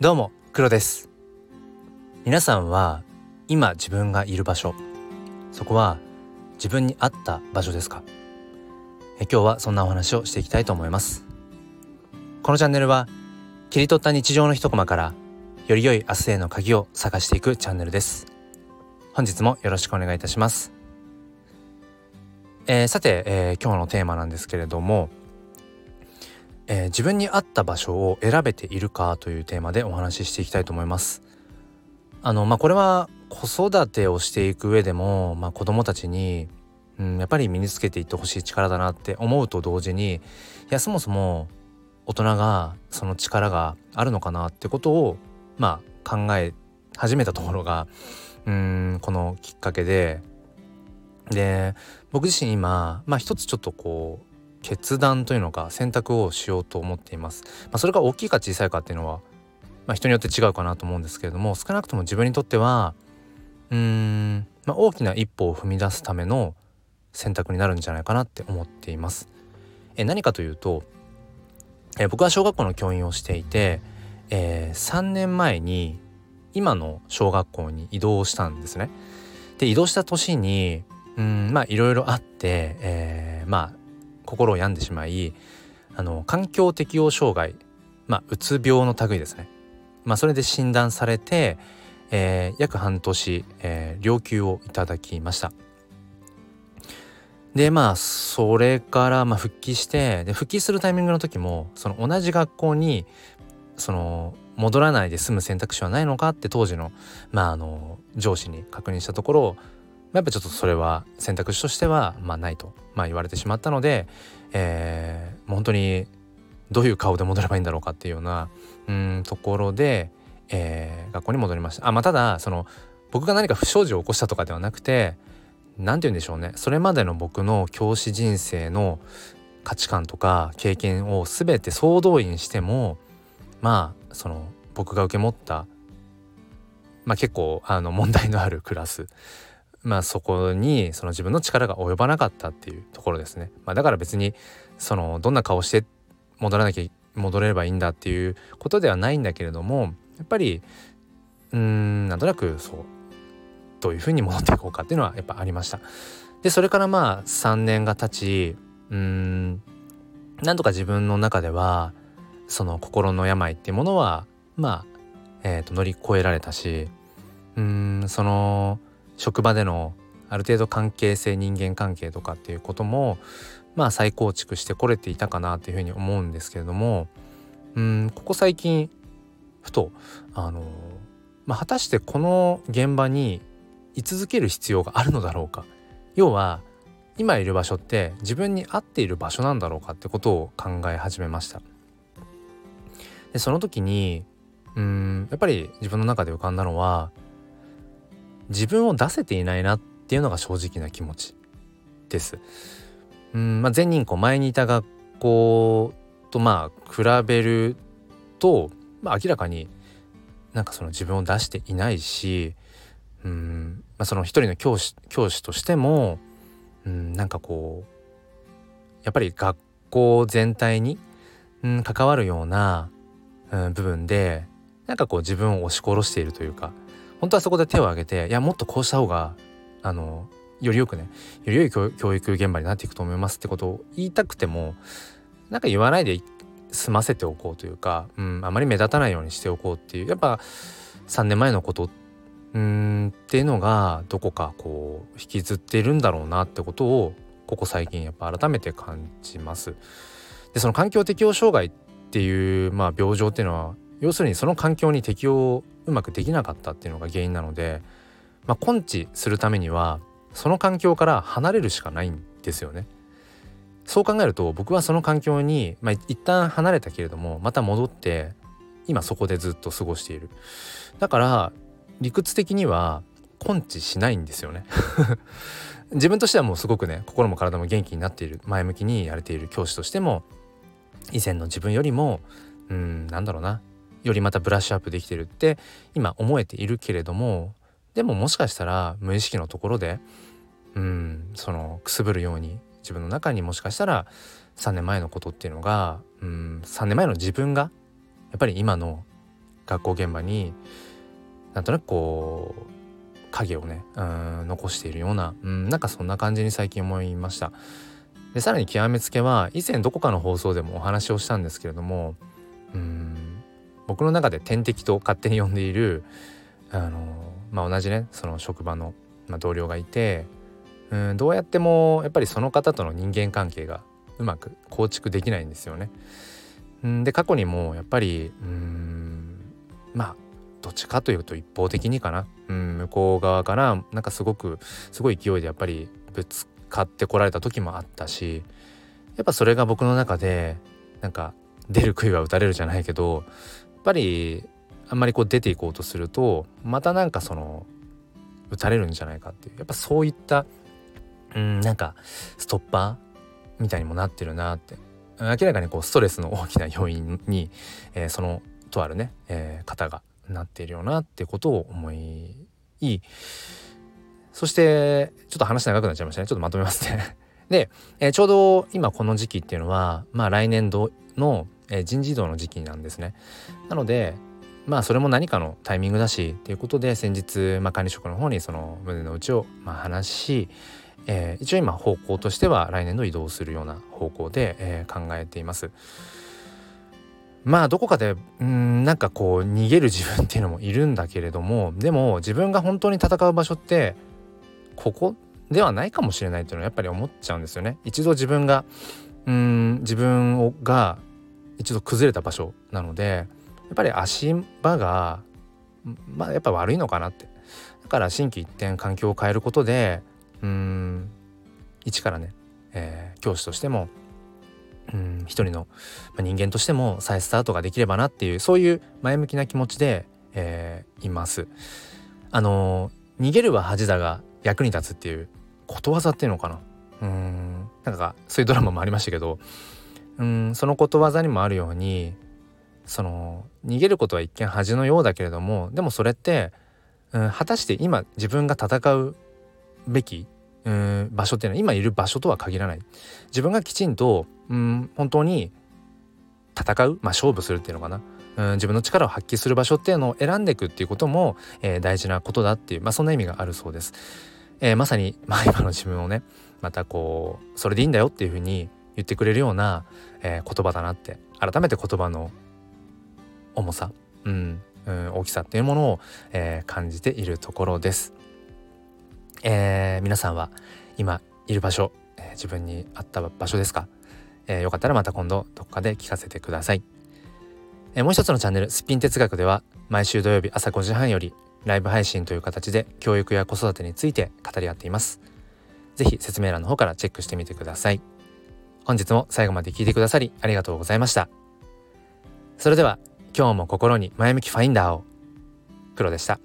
どうも黒です。皆さんは今自分がいる場所そこは自分に合った場所ですか？え今日はそんなお話をしていきたいと思います。このチャンネルは切り取った日常の一コマからより良い明日への鍵を探していくチャンネルです。本日もよろしくお願いいたします。えー、さて、えー、今日のテーマなんですけれどもえー、自分に合った場所を選べているかというテーマでお話ししていきたいと思います。あのまあこれは子育てをしていく上でも、まあ、子供たちに、うん、やっぱり身につけていってほしい力だなって思うと同時にいやそもそも大人がその力があるのかなってことをまあ考え始めたところがうんこのきっかけでで僕自身今まあ一つちょっとこう決断というのか選択をしようと思っています。まあ、それが大きいか小さいかっていうのは、まあ、人によって違うかなと思うんですけれども少なくとも自分にとってはうーん、まあ、大きな一歩を踏み出すための選択になるんじゃないかなって思っています。え何かというとえ僕は小学校の教員をしていて、えー、3年前に今の小学校に移動したんですね。で移動した年にうんまあいろいろあって、えー、まあ心を病んでしまいあの環境適応障害まあうつ病の類ですね。まあそれで診断されて、えー、約半年、えー、療休をいただきました。でまあそれからまあ復帰してで復帰するタイミングの時もその同じ学校にその戻らないで済む選択肢はないのかって当時のまああの上司に確認したところやっぱちょっとそれは選択肢としてはまあないと、まあ、言われてしまったので、えー、もう本当にどういう顔で戻ればいいんだろうかっていうようなうんところで、えー、学校に戻りました。あまあ、ただその僕が何か不祥事を起こしたとかではなくて何て言うんでしょうねそれまでの僕の教師人生の価値観とか経験を全て総動員してもまあその僕が受け持ったまあ結構あの問題のあるクラスまあそこにその自分の力が及ばなかったっていうところですね。まあ、だから別にそのどんな顔して戻らなきゃ戻れればいいんだっていうことではないんだけれどもやっぱりうーんなんとなくそうどういうふうに戻っていこうかっていうのはやっぱありました。でそれからまあ3年が経ちうーんなんとか自分の中ではその心の病っていうものはまあ、えー、と乗り越えられたしうーんその職場でのある程度関係性人間関係とかっていうこともまあ再構築してこれていたかなっていうふうに思うんですけれどもうんここ最近ふとあの、まあ、果たしてこの現場に居続ける必要があるのだろうか要は今いる場所って自分に合っている場所なんだろうかってことを考え始めました。でその時にうんやっぱり自分の中で浮かんだのは自分を出せていないなっていうのが正直な気持ちです。うんまあ、全人口前にいた学校とまあ比べると、まあ、明らかになんかその自分を出していないしうん、まあ、その一人の教師教師としてもうんなんかこうやっぱり学校全体に、うん、関わるような、うん、部分でなんかこう自分を押し殺しているというか本当はそこで手を挙げていやもっとこうした方があのよりよくねより良い教育現場になっていくと思いますってことを言いたくてもなんか言わないで済ませておこうというか、うん、あまり目立たないようにしておこうっていうやっぱ3年前のことうんっていうのがどこかこう引きずっているんだろうなってことをここ最近やっぱ改めて感じます。でその環境適応障害っていう、まあ、病状っていうのは要するにその環境に適応をうまくできなかったっていうのが原因なので、まあ、根治するためにはその環境から離れるしかないんですよね。そう考えると僕はその環境に、まあ、一旦離れたけれどもまた戻って今そこでずっと過ごしている。だから理屈的には根治しないんですよね 自分としてはもうすごくね心も体も元気になっている前向きにやれている教師としても以前の自分よりもうんなんだろうなよりまたブラッシュアップできてるって今思えているけれどもでももしかしたら無意識のところでうんそのくすぶるように自分の中にもしかしたら3年前のことっていうのがうん3年前の自分がやっぱり今の学校現場になんとなくこう影をねうん残しているような、うん、なんかそんな感じに最近思いました。でさらに極めつけは以前どこかの放送でもお話をしたんですけれどもうん僕の中で天敵と勝手に呼んでいるあの、まあ、同じねその職場の、まあ、同僚がいてうんどうやってもやっぱりその方との人間関係がうまく構築できないんですよね。んで過去にもやっぱりうんまあどっちかというと一方的にかな、うん、向こう側からなんかすごくすごい勢いでやっぱりぶつかってこられた時もあったしやっぱそれが僕の中でなんか出る杭は打たれるじゃないけどぱりあんまりこう出ていこうとするとまたなんかその打たれるんじゃないかっていう。やっぱそういったうんなんかストッパーみたいにもなってるなって。明らかにこうストレスの大きな要因に、えー、そのとあるね、えー、方がなっているよなってことを思いそしてちょっと話長くなっちゃいましたね。ちょっとまとめますね。で、えー、ちょうど今この時期っていうのはまあ来年度の、えー、人事異動の時期なんですねなのでまあそれも何かのタイミングだしっていうことで先日、まあ、管理職の方にその胸の内をまあ話し、えー、一応今方向としては来年度移動するような方向で、えー、考えています。まあどこかでうんなんかこう逃げる自分っていうのもいるんだけれどもでも自分が本当に戦う場所ってここではないかもしれないっていうのはやっぱり思っちゃうんですよね。一度自分がうん自分をが一度崩れた場所なのでやっぱり足場がまあやっぱ悪いのかなってだから心機一転環境を変えることでうん一からね、えー、教師としてもうん一人の人間としても再スタートができればなっていうそういう前向きな気持ちで、えー、います。あの逃げるは恥だが役に立つっていうことわざっていうのかなうんなんかそういうドラマもありましたけどうんそのことわざにもあるようにその逃げることは一見恥のようだけれどもでもそれって、うん、果たして今自分が戦うべきうん場所っていうのは今いる場所とは限らない自分がきちんとうん本当に戦う、まあ、勝負するっていうのかなうん自分の力を発揮する場所っていうのを選んでいくっていうことも、えー、大事なことだっていう、まあ、そんな意味があるそうです。えー、まさに、まあ、今の自分をねまたこうそれでいいんだよっていうふうに言ってくれるような、えー、言葉だなって改めて言葉の重さ、うん、うん、大きさっていうものを、えー、感じているところです。えー、皆さんは今いる場所、え、自分に合った場所ですか、えー、よかったらまた今度どっかで聞かせてください、え、もう一つのチャンネル「すっぴん哲学」では毎週土曜日朝5時半よりライブ配信という形で教育や子育てについて語り合っています。是非説明欄の方からチェックしてみてください。本日も最後まで聞いてくださりありがとうございました。それでは今日も心に前向きファインダーを。黒でした。